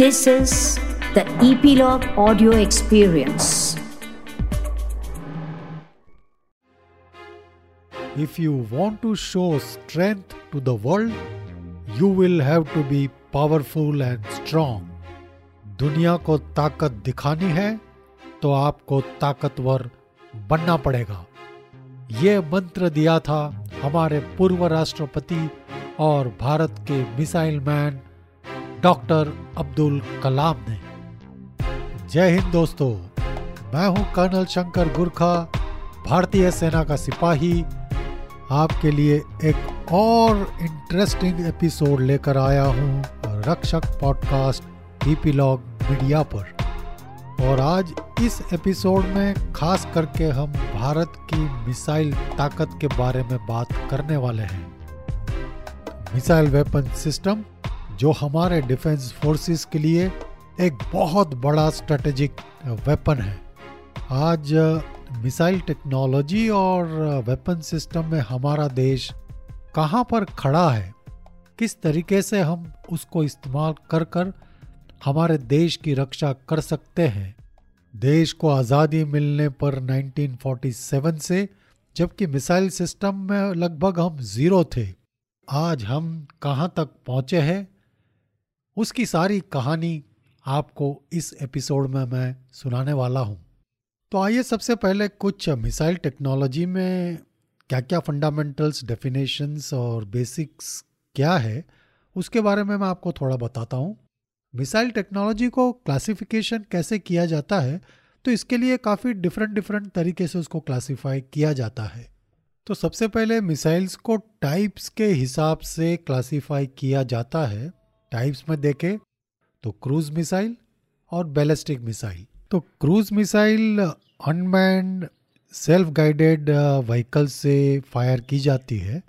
This is the Epilogue Audio Experience. If you want to show strength to the world, you will have to be powerful and strong. दुनिया को ताकत दिखानी है तो आपको ताकतवर बनना पड़ेगा ये मंत्र दिया था हमारे पूर्व राष्ट्रपति और भारत के missile man doctor Abdul Kalam ने। जय हिंद दोस्तों, मैं हूँ कर्नल शंकर गुरखा, भारतीय सेना का सिपाही। आपके लिए एक और इंटरेस्टिंग एपिसोड लेकर आया हूँ रक्षक पॉडकास्ट ईपीलॉग मीडिया पर। और आज इस एपिसोड में खास करके हम भारत की मिसाइल ताकत के बारे में बात करने वाले हैं। मिसाइल वेपन सिस्टम जो हमारे डिफेंस फोर्सेस के लिए एक बहुत बड़ा स्ट्रेटेजिक वेपन है। आज मिसाइल टेक्नोलॉजी और वेपन सिस्टम में हमारा देश कहाँ पर खड़ा है, किस तरीके से हम उसको इस्तेमाल कर कर हमारे देश की रक्षा कर सकते हैं। देश को आज़ादी मिलने पर 1947 से, जबकि मिसाइल सिस्टम में लगभग हम ज़ीरो थे। आज हम कहाँ तक पहुँचे हैं उसकी सारी कहानी आपको इस एपिसोड में मैं सुनाने वाला हूँ। तो आइए सबसे पहले कुछ मिसाइल टेक्नोलॉजी में क्या क्या फंडामेंटल्स डेफिनेशंस और बेसिक्स क्या है, उसके बारे में मैं आपको थोड़ा बताता हूँ। मिसाइल टेक्नोलॉजी को क्लासिफिकेशन कैसे किया जाता है तो इसके लिए काफ़ी डिफरेंट डिफरेंट तरीके से उसको क्लासिफाई किया जाता है। तो सबसे पहले मिसाइल्स को टाइप्स के हिसाब से क्लासिफाई किया जाता है। टाइप्स में देखें तो क्रूज मिसाइल और बैलिस्टिक मिसाइल तो cruise missile unmanned self guided vehicle से फायर की जाती है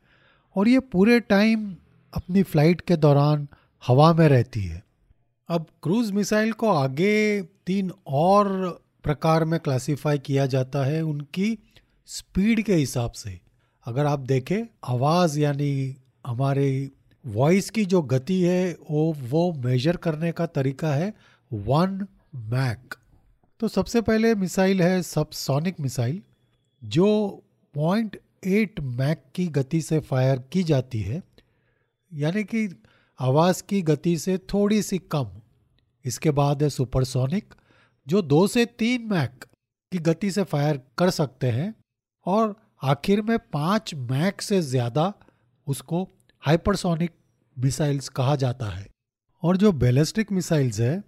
और ये पूरे टाइम अपनी फ़्लाइट के दौरान हवा में रहती है। अब क्रूज मिसाइल को आगे तीन और प्रकार में क्लासिफाई किया जाता है उनकी स्पीड के हिसाब से। अगर आप देखें, आवाज़ यानी हमारे वॉइस की जो गति है, वो वो मेजर करने का तरीका है वन मैक तो सबसे पहले मिसाइल है सबसोनिक मिसाइल जो पॉइंट एट मैक की गति से फायर की जाती है, यानी कि आवाज़ की गति से थोड़ी सी कम। इसके बाद है सुपरसोनिक जो दो से तीन मैक की गति से फायर कर सकते हैं, और आखिर में पाँच मैक से ज़्यादा उसको हाइपरसोनिक मिसाइल्स कहा जाता है। और जो बैलिस्टिक मिसाइल्स है,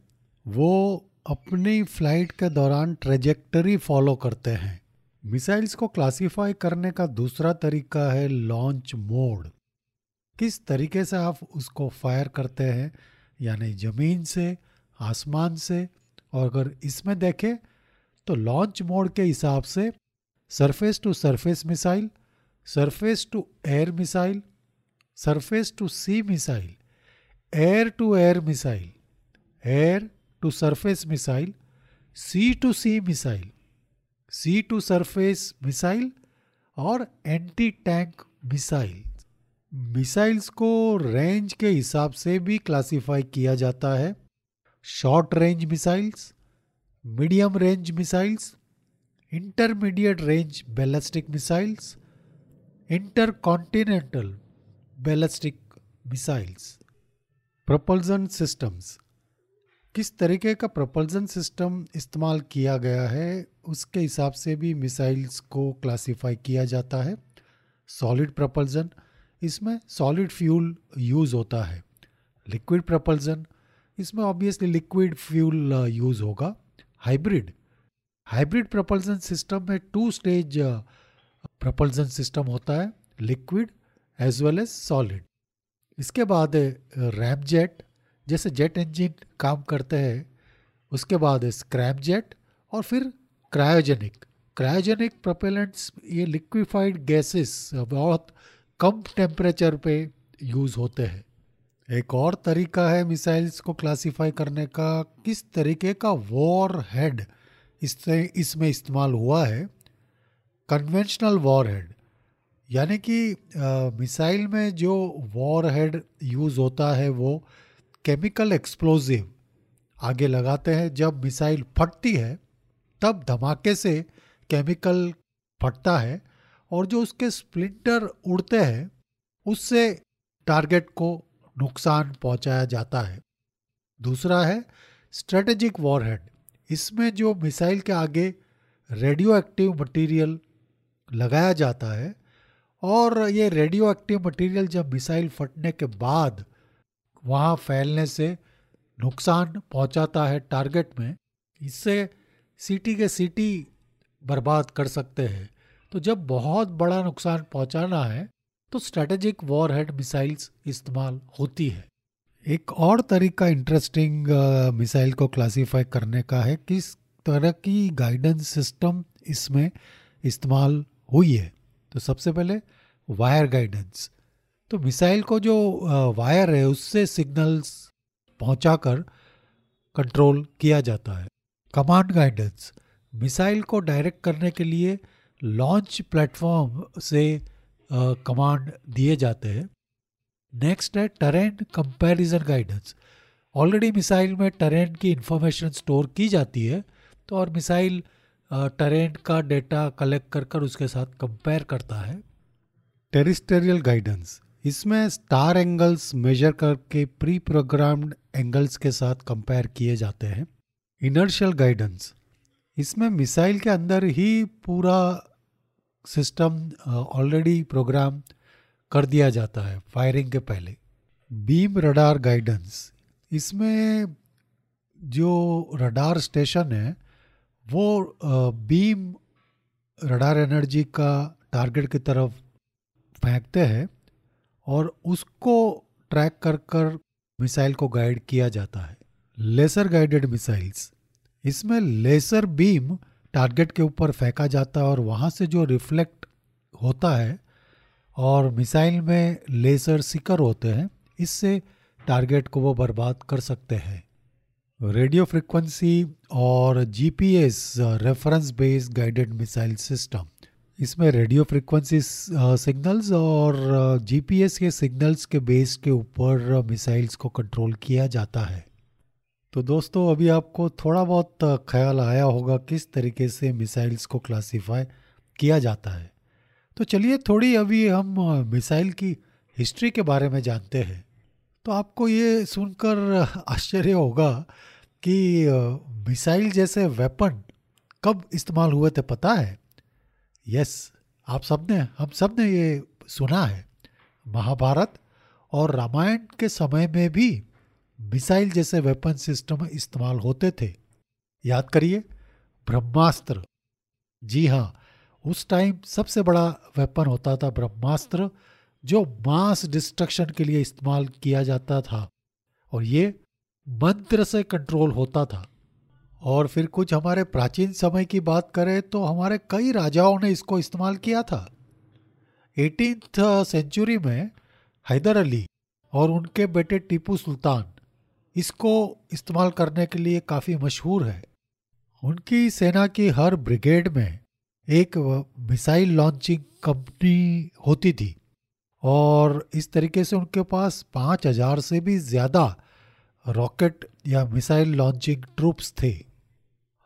वो अपनी फ़्लाइट के दौरान ट्रेजेक्टरी फॉलो करते हैं। मिसाइल्स को क्लासिफाई करने का दूसरा तरीका है लॉन्च मोड। किस तरीके से आप उसको फायर करते हैं, यानी ज़मीन से, आसमान से, और अगर इसमें देखें तो लॉन्च मोड के हिसाब से surface to surface missile, surface to air missile surface to sea missile air to air missile air to surface missile sea to sea missile sea to surface missile और एंटी टैंक मिसाइल मिसाइल्स को range के हिसाब से भी classify किया जाता है। Short range missiles medium range missiles intermediate range ballistic missiles intercontinental ballistic missiles propulsion systems किस तरीके का प्रपल्जन सिस्टम इस्तेमाल किया गया है, उसके हिसाब से भी मिसाइल्स को क्लासिफाई किया जाता है। सॉलिड प्रपल्जन इसमें सॉलिड फ्यूल यूज़ होता है। लिक्विड प्रपल्जन इसमें ऑब्वियसली लिक्विड फ्यूल यूज़ होगा। हाइब्रिड हाइब्रिड प्रपल्जन सिस्टम में टू स्टेज प्रपल्जन सिस्टम होता है। Liquid as well as solid इसके बाद है रैम जेट, जैसे जेट इंजन काम करते हैं, उसके बाद स्क्रैप जेट और फिर क्रायोजेनिक। क्रायोजेनिक प्रोपेलेंट्स, ये लिक्विफाइड गैसेस बहुत कम टेम्परेचर पे यूज़ होते हैं। एक और तरीका है मिसाइल्स को क्लासिफाई करने का, किस तरीके का वॉर हेड इससे इसमें इस्तेमाल हुआ है। कन्वेंशनल वॉर हेड यानी कि मिसाइल में जो वॉर हेड यूज़ होता है वो केमिकल एक्सप्लोजिव आगे लगाते हैं। जब मिसाइल फटती है, तब धमाके से केमिकल फटता है और जो उसके स्प्लिंटर उड़ते हैं, उससे टारगेट को नुकसान पहुँचाया जाता है। दूसरा है स्ट्रेटेजिक वॉरहेड इसमें जो मिसाइल के आगे रेडियो एक्टिव मटीरियल लगाया जाता है और ये रेडियो एक्टिव मटीरियल जब मिसाइल फटने के बाद वहाँ फैलने से नुकसान पहुँचाता है टारगेट में, इससे सिटी के सिटी बर्बाद कर सकते हैं। तो जब बहुत बड़ा नुकसान पहुंचाना है तो स्ट्रेटेजिक वॉरहेड मिसाइल्स इस्तेमाल होती है। एक और तरीका इंटरेस्टिंग मिसाइल को क्लासिफाई करने का है, किस तरह की गाइडेंस सिस्टम इसमें इस्तेमाल हुई है। तो सबसे पहले वायर गाइडेंस तो मिसाइल को जो वायर है, उससे सिग्नल्स पहुंचाकर कंट्रोल किया जाता है। कमांड गाइडेंस मिसाइल को डायरेक्ट करने के लिए लॉन्च प्लेटफॉर्म से कमांड दिए जाते हैं। नेक्स्ट है terrain comparison guidance already missile में टरेन की इंफॉर्मेशन स्टोर की जाती है तो और मिसाइल टरेन का डेटा कलेक्ट कर कर उसके साथ कंपेयर करता है। टेरिस्टेरियल गाइडेंस इसमें स्टार एंगल्स मेजर करके प्री प्रोग्राम्ड एंगल्स के साथ कंपेयर किए जाते हैं। इनर्शियल गाइडेंस इसमें मिसाइल के अंदर ही पूरा सिस्टम ऑलरेडी प्रोग्राम कर दिया जाता है फायरिंग के पहले। बीम रडार गाइडेंस इसमें जो रडार स्टेशन है वो बीम रडार एनर्जी का टारगेट की तरफ़ फेंकते हैं और उसको ट्रैक कर कर मिसाइल को गाइड किया जाता है। लेसर गाइडेड मिसाइल्स इसमें लेसर बीम टारगेट के ऊपर फेंका जाता है और वहाँ से जो रिफ्लेक्ट होता है और मिसाइल में लेसर सिकर होते हैं, इससे टारगेट को वो बर्बाद कर सकते हैं। रेडियो फ्रिक्वेंसी और GPS reference based guided missile system इसमें रेडियो फ्रिक्वेंसी सिग्नल्स और जीपीएस के सिग्नल्स के बेस के ऊपर मिसाइल्स को कंट्रोल किया जाता है। तो दोस्तों, अभी आपको थोड़ा बहुत ख्याल आया होगा किस तरीके से मिसाइल्स को क्लासिफाई किया जाता है। तो चलिए थोड़ी अभी हम मिसाइल की हिस्ट्री के बारे में जानते हैं। तो आपको ये सुनकर आश्चर्य होगा कि मिसाइल जैसे वेपन कब इस्तेमाल हुए थे पता है? यस आप सबने हम सबने ये सुना है। महाभारत और रामायण के समय में भी मिसाइल जैसे वेपन सिस्टम इस्तेमाल होते थे। याद करिए, ब्रह्मास्त्र। जी हाँ उस टाइम सबसे बड़ा वेपन होता था ब्रह्मास्त्र जो मास डिस्ट्रक्शन के लिए इस्तेमाल किया जाता था और ये मंत्र से कंट्रोल होता था। और फिर कुछ हमारे प्राचीन समय की बात करें तो हमारे कई राजाओं ने इसको इस्तेमाल किया था। एटीन सेंचुरी में हैदर अली और उनके बेटे टीपू सुल्तान इसको इस्तेमाल करने के लिए काफ़ी मशहूर है। उनकी सेना की हर ब्रिगेड में एक मिसाइल लॉन्चिंग कंपनी होती थी। और इस तरीके से उनके पास पाँच हज़ार से भी ज़्यादा रॉकेट या मिसाइल लॉन्चिंग ट्रूप्स थे।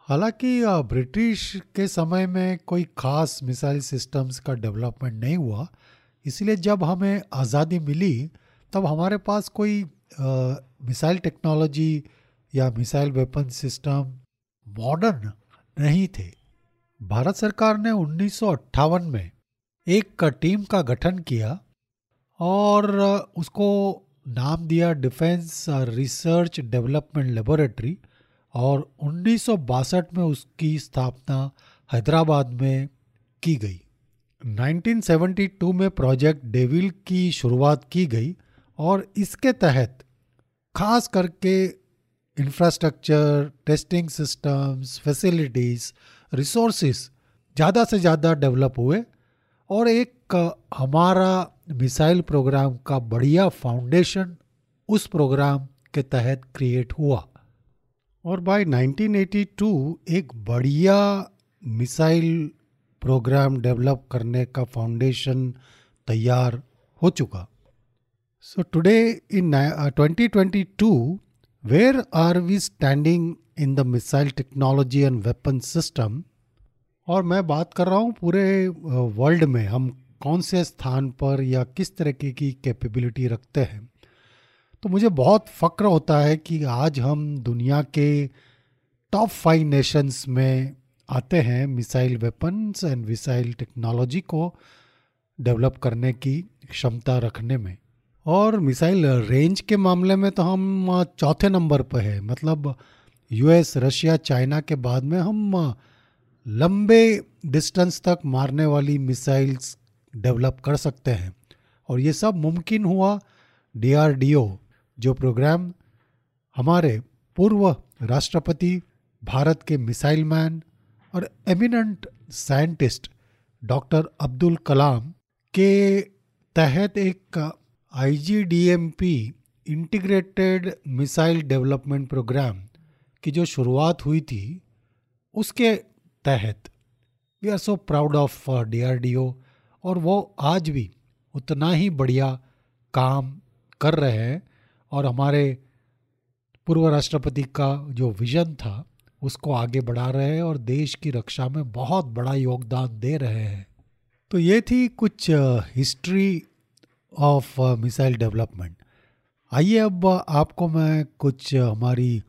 हालाँकि ब्रिटिश के समय में कोई ख़ास मिसाइल सिस्टम्स का डेवलपमेंट नहीं हुआ, इसलिए जब हमें आज़ादी मिली, तब हमारे पास कोई मिसाइल टेक्नोलॉजी या मिसाइल वेपन सिस्टम मॉडर्न नहीं थे। भारत सरकार ने उन्नीस सौ अट्ठावन में एक टीम का गठन किया और उसको नाम दिया डिफेंस रिसर्च डेवलपमेंट लेबोरेटरी और उन्नीस सौ बासठ में उसकी स्थापना हैदराबाद में की गई। 1972 में प्रोजेक्ट डेविल की शुरुआत की गई और इसके तहत खास करके infrastructure testing systems facilities resources ज़्यादा से ज़्यादा डेवलप हुए और एक हमारा मिसाइल प्रोग्राम का बढ़िया फाउंडेशन उस प्रोग्राम के तहत क्रिएट हुआ। और बाय 1982 एक बढ़िया मिसाइल प्रोग्राम डेवलप करने का फाउंडेशन तैयार हो चुका। Today in uh, 2022, where are we standing in the missile technology and weapon system और मैं बात कर रहा हूँ पूरे वर्ल्ड में हम कौन से स्थान पर या किस तरीके की कैपेबिलिटी रखते हैं। तो मुझे बहुत फ़क्र होता है कि आज हम दुनिया के टॉप फाइव नेशंस में आते हैं missile weapons and missile technology को डेवलप करने की क्षमता रखने में। और मिसाइल रेंज के मामले में तो हम चौथे नंबर पर है। मतलब यूएस रशिया चाइना के बाद में हम लंबे डिस्टेंस तक मारने वाली मिसाइल्स डेवलप कर सकते हैं। और ये सब मुमकिन हुआ डीआरडीओ, जो प्रोग्राम हमारे पूर्व राष्ट्रपति, भारत के मिसाइल मैन और eminent scientist doctor Abdul Kalam के तहत एक IGDMP integrated missile development program की जो शुरुआत हुई थी, उसके तहत we are so proud of DRDO. और वो आज भी उतना ही बढ़िया काम कर रहे हैं और हमारे पूर्व राष्ट्रपति का जो विजन था, उसको आगे बढ़ा रहे हैं और देश की रक्षा में बहुत बड़ा योगदान दे रहे हैं। तो ये थी कुछ हिस्ट्री ऑफ़ मिसाइल डेवलपमेंट आइए अब आपको मैं कुछ हमारी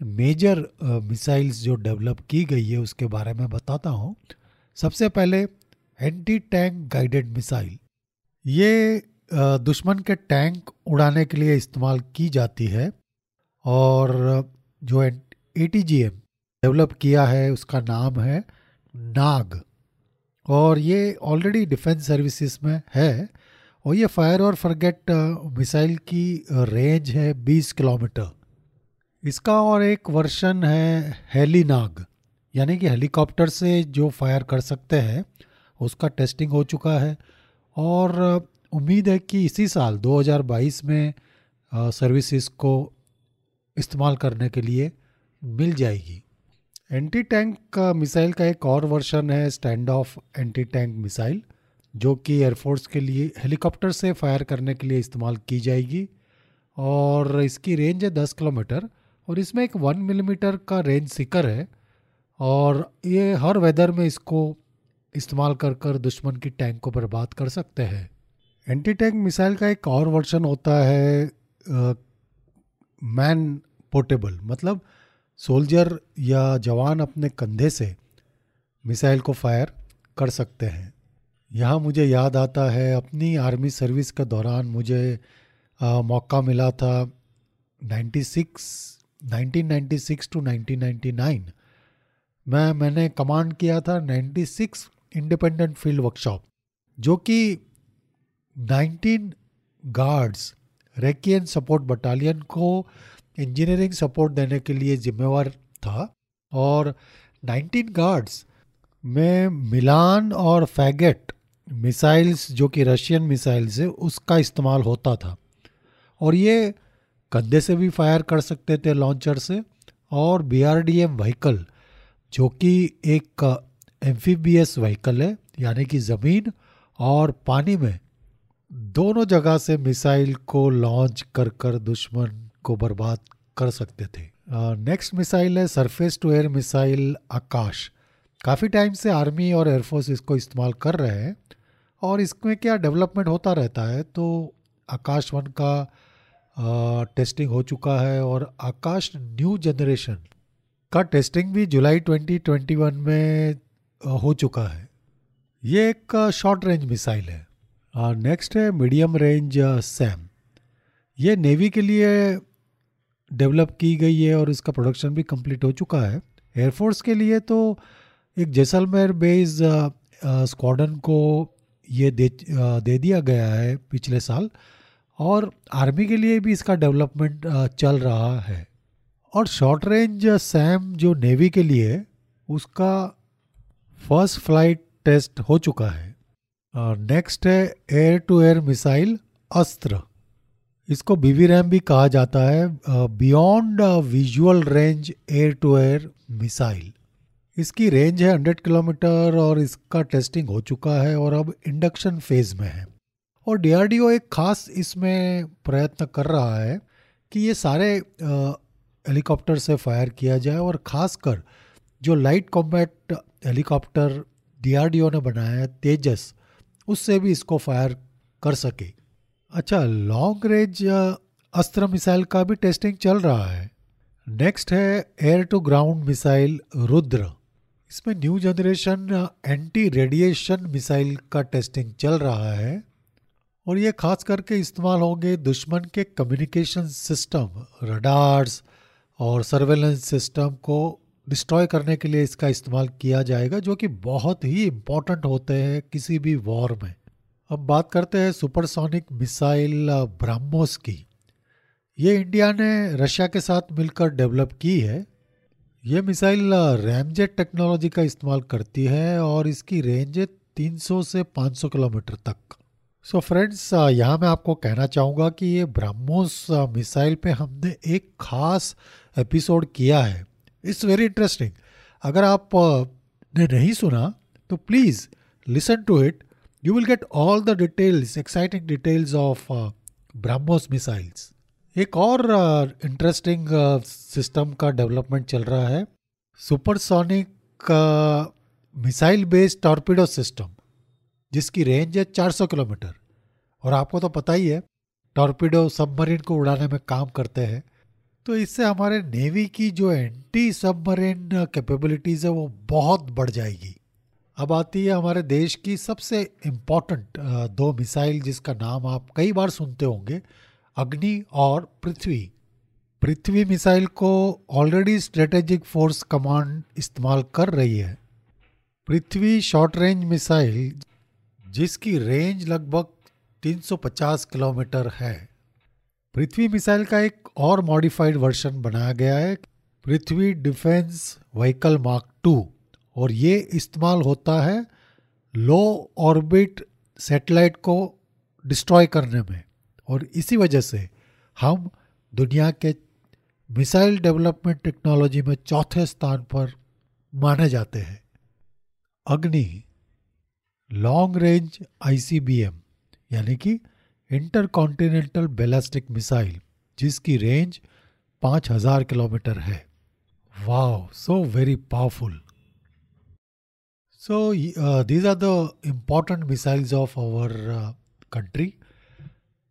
मेजर मिसाइल्स जो डेवलप की गई है उसके बारे में बताता हूँ। सबसे पहले एंटी टैंक गाइडेड मिसाइल ये दुश्मन के टैंक उड़ाने के लिए इस्तेमाल की जाती है और, जो A T G M develop किया है, उसका नाम है नाग। और ये ऑलरेडी डिफेंस सर्विसेज़ में है और ये फायर और फॉरगेट मिसाइल की रेंज है 20 किलोमीटर। इसका और एक वर्शन है हेली नाग यानी कि हेलीकॉप्टर से जो फायर कर सकते हैं। उसका टेस्टिंग हो चुका है। और उम्मीद है कि इसी साल 2022 में सर्विसेज़ को इस्तेमाल करने के लिए मिल जाएगी। एंटी टैंक मिसाइल का एक और वर्शन है stand off anti tank missile, जो कि एयरफोर्स के लिए हेलीकॉप्टर से फायर करने के लिए इस्तेमाल की जाएगी। और इसकी रेंज है दस किलोमीटर और इसमें एक वन मिलीमीटर का रेंज सिकर है। और ये हर वेदर में इसको इस्तेमाल कर कर दुश्मन की टैंक को बर्बाद कर सकते हैं। एंटी टैंक मिसाइल का एक और वर्जन होता है मैन पोर्टेबल। मतलब सोल्जर या जवान अपने कंधे से मिसाइल को फायर कर सकते हैं। यहाँ मुझे याद आता है अपनी आर्मी सर्विस के दौरान मुझे आ, मौका मिला था 96 1996 टू 1999 मैं मैंने कमांड किया था 96 इंडिपेंडेंट फ़ील्ड वर्कशॉप जो कि 19 गार्ड्स रेकियन सपोर्ट बटालियन को इंजीनियरिंग सपोर्ट देने के लिए जिम्मेवार था और 19 गार्ड्स में मिलान और फैगेट मिसाइल्स जो कि रशियन मिसाइल्स है, उसका इस्तेमाल होता था। और ये कंधे से भी फायर कर सकते थे लॉन्चर से और B R D M vehicle जो कि एक एम्फीबियस व्हीकल है, यानी कि ज़मीन और पानी में दोनों जगह से मिसाइल को लॉन्च कर कर दुश्मन को बर्बाद कर सकते थे। नेक्स्ट मिसाइल है surface to air missile Akash. काफ़ी टाइम से आर्मी और एयरफोर्स इसको इस्तेमाल कर रहे हैं और इसमें क्या डेवलपमेंट होता रहता है तो आकाश वन का टेस्टिंग हो चुका है और आकाश न्यू जनरेशन का टेस्टिंग भी जुलाई 2021 में हो चुका है। ये एक शॉर्ट रेंज मिसाइल है। नेक्स्ट है मीडियम रेंज सैम। ये नेवी के लिए डेवलप की गई है और इसका प्रोडक्शन भी कंप्लीट हो चुका है। एयरफोर्स के लिए तो एक जैसलमेर बेस स्क्वाडन को ये दे दे दिया गया है पिछले साल। और आर्मी के लिए भी इसका डेवलपमेंट चल रहा है। और शॉर्ट रेंज सैम जो नेवी के लिए उसका फ़र्स्ट फ़्लाइट टेस्ट हो चुका है और नेक्स्ट है एयर टू एयर मिसाइल अस्त्र। इसको बीवी रैम भी कहा जाता है beyond visual range air to air missile इसकी रेंज है 100 किलोमीटर और इसका टेस्टिंग हो चुका है और अब इंडक्शन फ़ेज़ में है। और डीआरडीओ एक खास इसमें प्रयत्न कर रहा है कि ये सारे हेलीकॉप्टर से फायर किया जाए और ख़ासकर जो लाइट कॉम्बैट हेलीकॉप्टर डीआरडीओ ने बनाया तेजस, उससे भी इसको फायर कर सके। अच्छा लॉन्ग रेंज अस्त्र मिसाइल का भी टेस्टिंग चल रहा है। नेक्स्ट है air to ground missile Rudra. इसमें new generation anti radiation missile का टेस्टिंग चल रहा है और ये खास करके इस्तेमाल होंगे दुश्मन के कम्युनिकेशन सिस्टम रडार्स और सर्वेलेंस सिस्टम को डिस्ट्रॉय करने के लिए इसका इस्तेमाल किया जाएगा, जो कि बहुत ही इम्पोर्टेंट होते हैं किसी भी वॉर में। अब बात करते हैं सुपरसोनिक मिसाइल ब्राह्मोस की। ये इंडिया ने रशिया के साथ मिलकर डेवलप की है। ये मिसाइल रैमजेट टेक्नोलॉजी का इस्तेमाल करती है और इसकी रेंज है 300 से 500 किलोमीटर तक। सो फ्रेंड्स यहाँ मैं आपको कहना चाहूँगा कि ये ब्रह्मोस मिसाइल पे हमने एक खास एपिसोड किया है। इट्स वेरी इंटरेस्टिंग अगर आप ने नहीं सुना तो please listen to it you will get all the details exciting details of BrahMos missiles एक और इंटरेस्टिंग uh, सिस्टम uh, का डेवलपमेंट चल रहा है. Supersonic missile based torpedo system जिसकी रेंज है 400 किलोमीटर. और आपको तो पता ही है टॉर्पीडो सबमरीन को उड़ाने में काम करते हैं. तो इससे हमारे नेवी की जो एंटी सबमरीन कैपेबिलिटीज़ है, वो बहुत बढ़ जाएगी। अब आती है हमारे देश की सबसे इंपॉर्टेंट दो मिसाइल जिसका नाम आप कई बार सुनते होंगे, अग्नि और पृथ्वी। पृथ्वी मिसाइल को ऑलरेडी स्ट्रेटेजिक फोर्स कमांड इस्तेमाल कर रही है। पृथ्वी शॉर्ट रेंज मिसाइल, जिसकी रेंज लगभग 350 किलोमीटर है। पृथ्वी मिसाइल का एक और मॉडिफाइड वर्जन बनाया गया है, Prithvi defence vehicle mark two. और ये इस्तेमाल होता है लो ऑर्बिट सैटेलाइट को डिस्ट्रॉय करने में। और इसी वजह से हम दुनिया के मिसाइल डेवलपमेंट टेक्नोलॉजी में चौथे स्थान पर माने जाते हैं। अग्नि, लॉन्ग रेंज आईसीबीएम, यानी कि इंटर कॉन्टिनेंटल बैलिस्टिक मिसाइल, जिसकी रेंज 5000 किलोमीटर है। वाह so very powerful so these are the important missiles of our country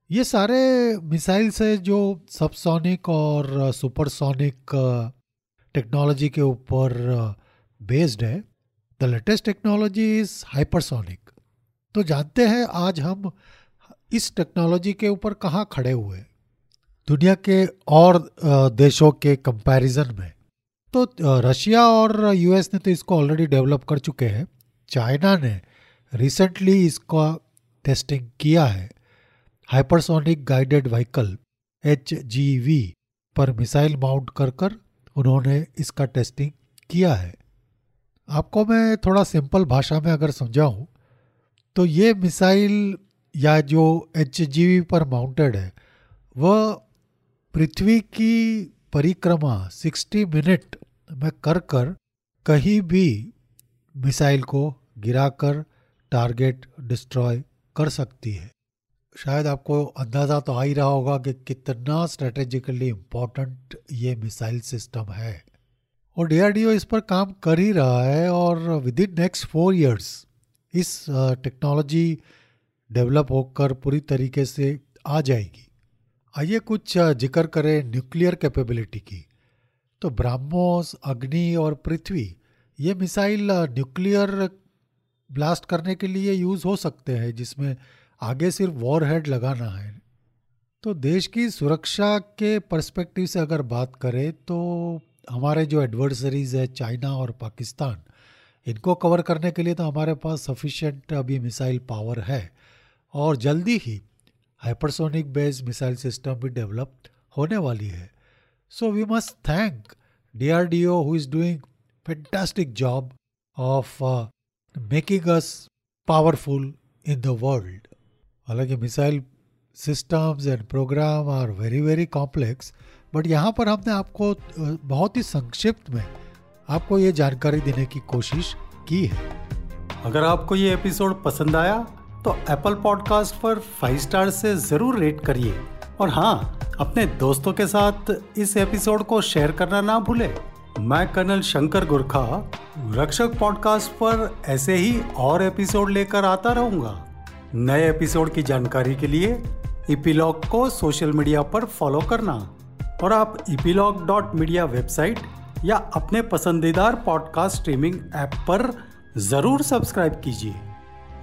ये सारे मिसाइल्स है जो सबसोनिक और सुपरसोनिक टेक्नोलॉजी के ऊपर बेस्ड है the latest technology is hypersonic तो जानते हैं, आज हम इस टेक्नोलॉजी के ऊपर कहाँ खड़े हुए? दुनिया के और देशों के कंपैरिजन में। तो रशिया और यूएस ने तो इसको ऑलरेडी डेवलप कर चुके हैं। चाइना ने रिसेंटली इसका टेस्टिंग किया है। हाइपरसोनिक गाइडेड व्हीकल एचजीवी पर मिसाइल माउंट कर कर उन्होंने इसका टेस्टिंग किया है। आपको मैं थोड़ा सिंपल भाषा में अगर समझाऊँ तो ये मिसाइल या जो एचजीवी पर माउंटेड है, वह पृथ्वी की परिक्रमा 60 मिनट में कर कर कहीं भी मिसाइल को गिराकर टारगेट डिस्ट्रॉय कर सकती है। शायद आपको अंदाज़ा तो आ ही रहा होगा कि कितना स्ट्रेटेजिकली इम्पोर्टेंट ये मिसाइल सिस्टम है। और डीआरडीओ इस पर काम कर ही रहा है और within next four years इस टेक्नोलॉजी डेवलप होकर पूरी तरीके से आ जाएगी। आइए कुछ ज़िक्र करें न्यूक्लियर कैपेबिलिटी की। तो ब्राह्मोस, अग्नि और पृथ्वी, ये मिसाइल न्यूक्लियर ब्लास्ट करने के लिए यूज़ हो सकते हैं, जिसमें आगे सिर्फ़ वॉर हेड लगाना है। तो देश की सुरक्षा के पर्सपेक्टिव से अगर बात करें तो हमारे जो एडवर्सरीज है, चाइना और पाकिस्तान, इनको कवर करने के लिए तो हमारे पास सफिशेंट अभी मिसाइल पावर है। और जल्दी ही हाइपरसोनिक बेस्ड मिसाइल सिस्टम भी डेवलप होने वाली है। So we must thank D R D O who is doing fantastic job of making us powerful in the world हालाँकि missile systems and program are very very complex but यहाँ पर हमने आपको बहुत ही संक्षिप्त में आपको ये जानकारी देने की कोशिश की है। अगर आपको ये एपिसोड पसंद आया तो एप्पल पॉडकास्ट पर फाइव स्टार से ज़रूर रेट करिए। और हाँ अपने दोस्तों के साथ इस एपिसोड को शेयर करना ना भूले। मैं कर्नल शंकर गुरखा, रक्षक पॉडकास्ट पर ऐसे ही और एपिसोड लेकर आता रहूँगा। नए एपिसोड की जानकारी के लिए इपीलॉग को सोशल मीडिया पर फॉलो करना। और आप इपीलॉग डॉट मीडिया वेबसाइट या अपने पसंदीदार पॉडकास्ट स्ट्रीमिंग ऐप पर ज़रूर सब्सक्राइब कीजिए।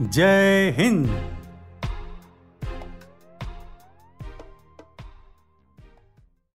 जय हिंद।